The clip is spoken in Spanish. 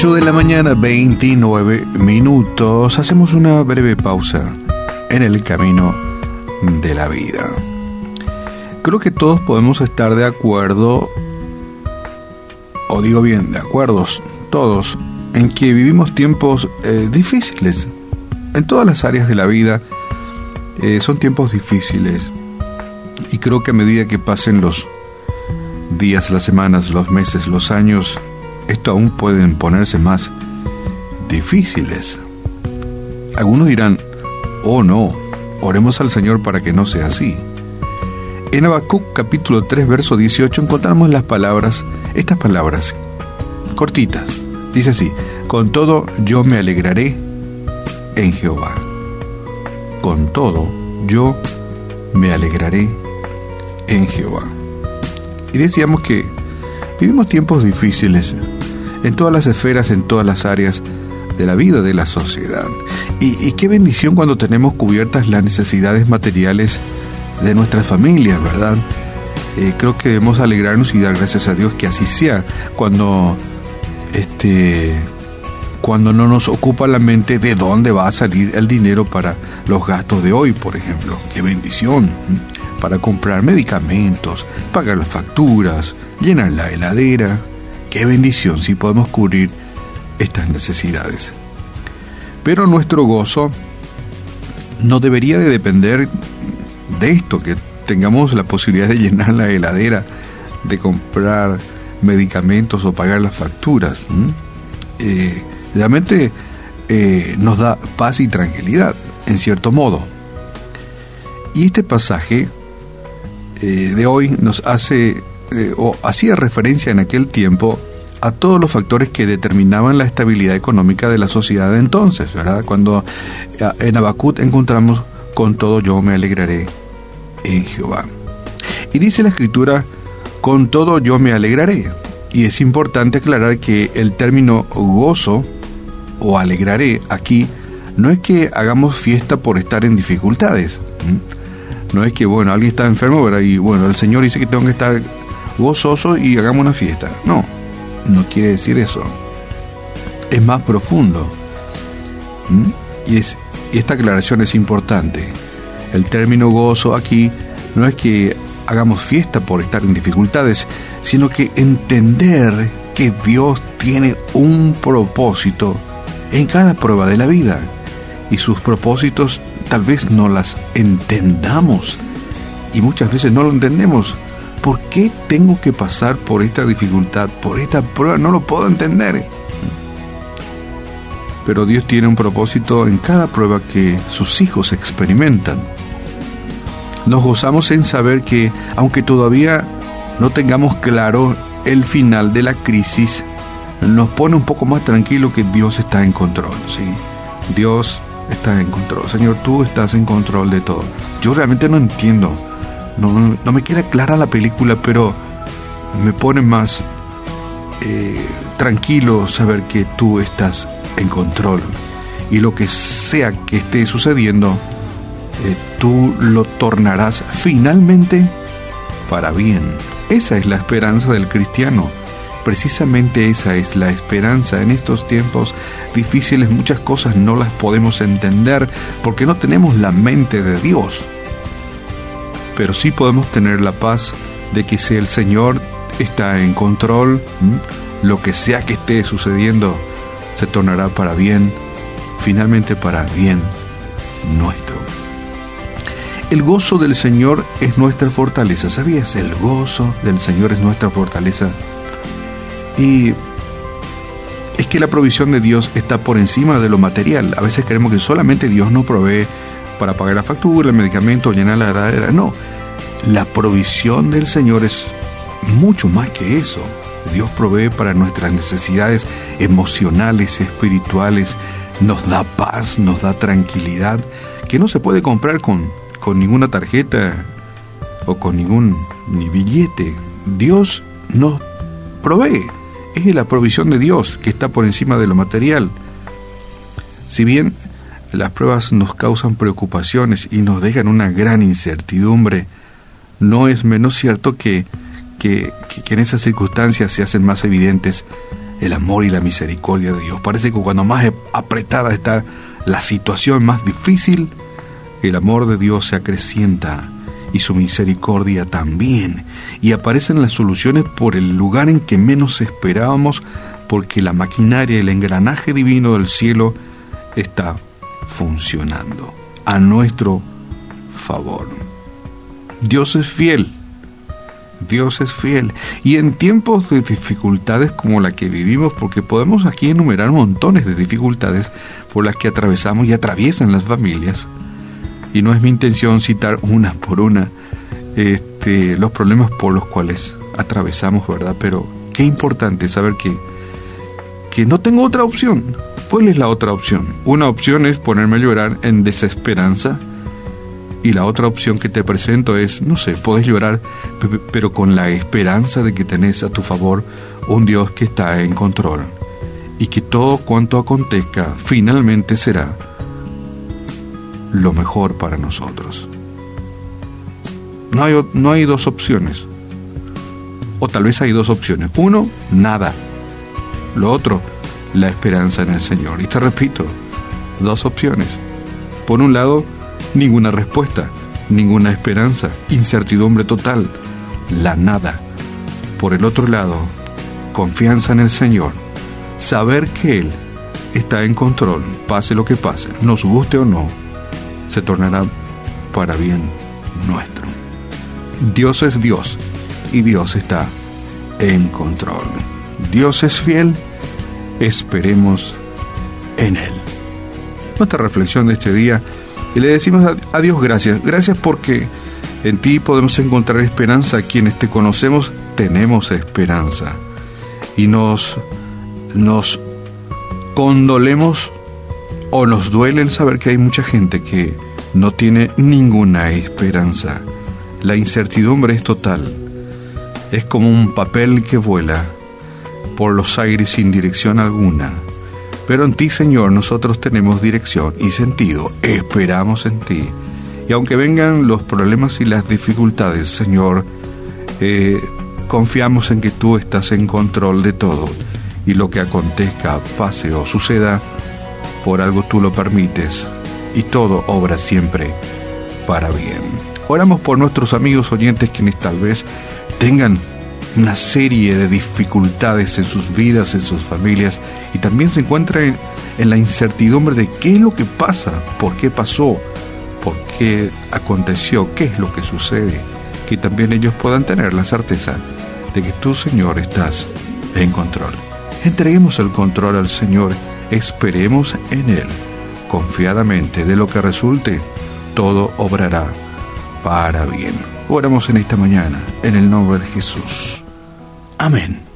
8 de la mañana, 29 minutos. Hacemos una breve pausa en el camino de la vida. Creo que todos podemos estar de acuerdo, o digo bien, de acuerdos, todos, en que vivimos tiempos eh, difíciles. En todas las áreas de la vida eh, son tiempos difíciles. Y creo que a medida que pasen los días, las semanas, los meses, los años, esto aún pueden ponerse más difíciles. Algunos dirán, oh no, oremos al Señor para que no sea así. En Habacuc capítulo 3 verso 18 encontramos las palabras, estas palabras cortitas. Dice así, con todo yo me alegraré en Jehová. Con todo yo me alegraré en Jehová. Y decíamos que vivimos tiempos difíciles, en todas las esferas, en todas las áreas de la vida de la sociedad. Y, qué bendición cuando tenemos cubiertas las necesidades materiales de nuestras familias, ¿verdad? Eh, creo que debemos alegrarnos y dar gracias a Dios que así sea. Cuando este cuando no nos ocupa la mente de dónde va a salir el dinero para los gastos de hoy, por ejemplo. Qué bendición. Para comprar medicamentos, pagar las facturas, llenar la heladera, Qué bendición si podemos cubrir estas necesidades. Pero nuestro gozo no debería de depender de esto, que tengamos la posibilidad de llenar la heladera, de comprar medicamentos o pagar las facturas. Eh, realmente eh, nos da paz y tranquilidad, en cierto modo. Y este pasaje eh, de hoy nos hace eh, o hacía referencia en aquel tiempo a todos los factores que determinaban la estabilidad económica de la sociedad de entonces, ¿verdad? Cuando eh, en Abacut encontramos con todo yo me alegraré en Jehová. Y dice la escritura, con todo yo me alegraré. Y es importante aclarar que el término gozo o alegraré aquí no es que hagamos fiesta por estar en dificultades. No es que, bueno, alguien está enfermo, ¿verdad? Y bueno, el Señor dice que tengo que estar gozoso y hagamos una fiesta. No, no quiere decir eso. Es más profundo. ¿Mm? Y, es, esta aclaración es importante. El término gozo aquí no es que hagamos fiesta por estar en dificultades, sino que entender que Dios tiene un propósito en cada prueba de la vida. Y sus propósitos tal vez no las entendamos. Y muchas veces no lo entendemos ¿Por qué tengo que pasar por esta dificultad, por esta prueba? No lo puedo entender. Pero Dios tiene un propósito en cada prueba que sus hijos experimentan. Nos gozamos en saber que, aunque todavía no tengamos claro el final de la crisis, nos pone un poco más tranquilo que Dios está en control. ¿sí? Dios está en control. Señor, tú estás en control de todo. Yo realmente no entiendo no, me queda clara la película, pero me pone más eh, tranquilo saber que tú estás en control. Y lo que sea que esté sucediendo, eh, tú lo tornarás finalmente para bien. Esa es la esperanza del cristiano. Precisamente esa es la esperanza. En estos tiempos difíciles muchas cosas no las podemos entender porque no tenemos la mente de Dios pero sí podemos tener la paz de que si el Señor está en control, lo que sea que esté sucediendo se tornará para bien, finalmente para bien nuestro. El gozo del Señor es nuestra fortaleza. ¿Sabías? El gozo del Señor es nuestra fortaleza. Y es que la provisión de Dios está por encima de lo material. A veces creemos que solamente Dios nos provee para pagar la factura, el medicamento, llenar la heladera. No, la provisión del Señor es mucho más que eso. Dios provee para nuestras necesidades emocionales, espirituales, nos da paz, nos da tranquilidad, que no se puede comprar con, con ninguna tarjeta o con ningún ni billete. Dios nos provee. Es la provisión de Dios que está por encima de lo material. Si bien las pruebas nos causan preocupaciones y nos dejan una gran incertidumbre, no es menos cierto que, que, en esas circunstancias se hacen más evidentes el amor y la misericordia de Dios. Parece que cuando más apretada está la situación más difícil, el amor de Dios se acrecienta y su misericordia también. Y aparecen las soluciones por el lugar en que menos esperábamos, porque la maquinaria, el engranaje divino del cielo está funcionando a nuestro favor. Dios es fiel. Dios es fiel. Y en tiempos de dificultades como la que vivimos, porque podemos aquí enumerar montones de dificultades por las que atravesamos y atraviesan las familias, y no es mi intención citar una por una este, los problemas por los cuales atravesamos, ¿verdad? Pero qué importante saber que, no tengo otra opción. ¿Cuál es la otra opción? Una opción es ponerme a llorar en desesperanza y la otra opción que te presento es, no sé, puedes llorar, pero con la esperanza de que tenés a tu favor un Dios que está en control y que todo cuanto acontezca finalmente será lo mejor para nosotros. No hay, no hay dos opciones. O tal vez hay dos opciones. Uno, nada. Lo otro, la esperanza en el Señor. Y te repito, dos opciones. Por un lado, ninguna respuesta, ninguna esperanza, incertidumbre total, la nada. Por el otro lado, confianza en el Señor, saber que Él está en control, pase lo que pase, nos guste o no, se tornará para bien nuestro. Dios es Dios y Dios está en control. Dios es fiel, esperemos en Él. Nuestra reflexión de este día y le decimos a Dios gracias. Gracias porque en ti podemos encontrar esperanza. Quienes te conocemos tenemos esperanza. Y nos, nos condolemos o nos duele el saber que hay mucha gente que no tiene ninguna esperanza. La incertidumbre es total. Es como un papel que vuela por los aires sin dirección alguna. Pero en ti, Señor, nosotros tenemos dirección y sentido. Esperamos en ti. Y aunque vengan los problemas y las dificultades, Señor, eh, confiamos en que tú estás en control de todo. Y lo que acontezca, pase o suceda, por algo tú lo permites y todo obra siempre para bien. Oramos por nuestros amigos oyentes quienes tal vez tengan una serie de dificultades en sus vidas, en sus familias, y también se encuentran en, la incertidumbre de qué es lo que pasa, por qué pasó, por qué aconteció, qué es lo que sucede, que también ellos puedan tener la certeza de que tú, Señor, estás en control. Entreguemos el control al Señor, esperemos en Él confiadamente de lo que resulte, todo obrará para bien. Oramos en esta mañana, en el nombre de Jesús. Amén.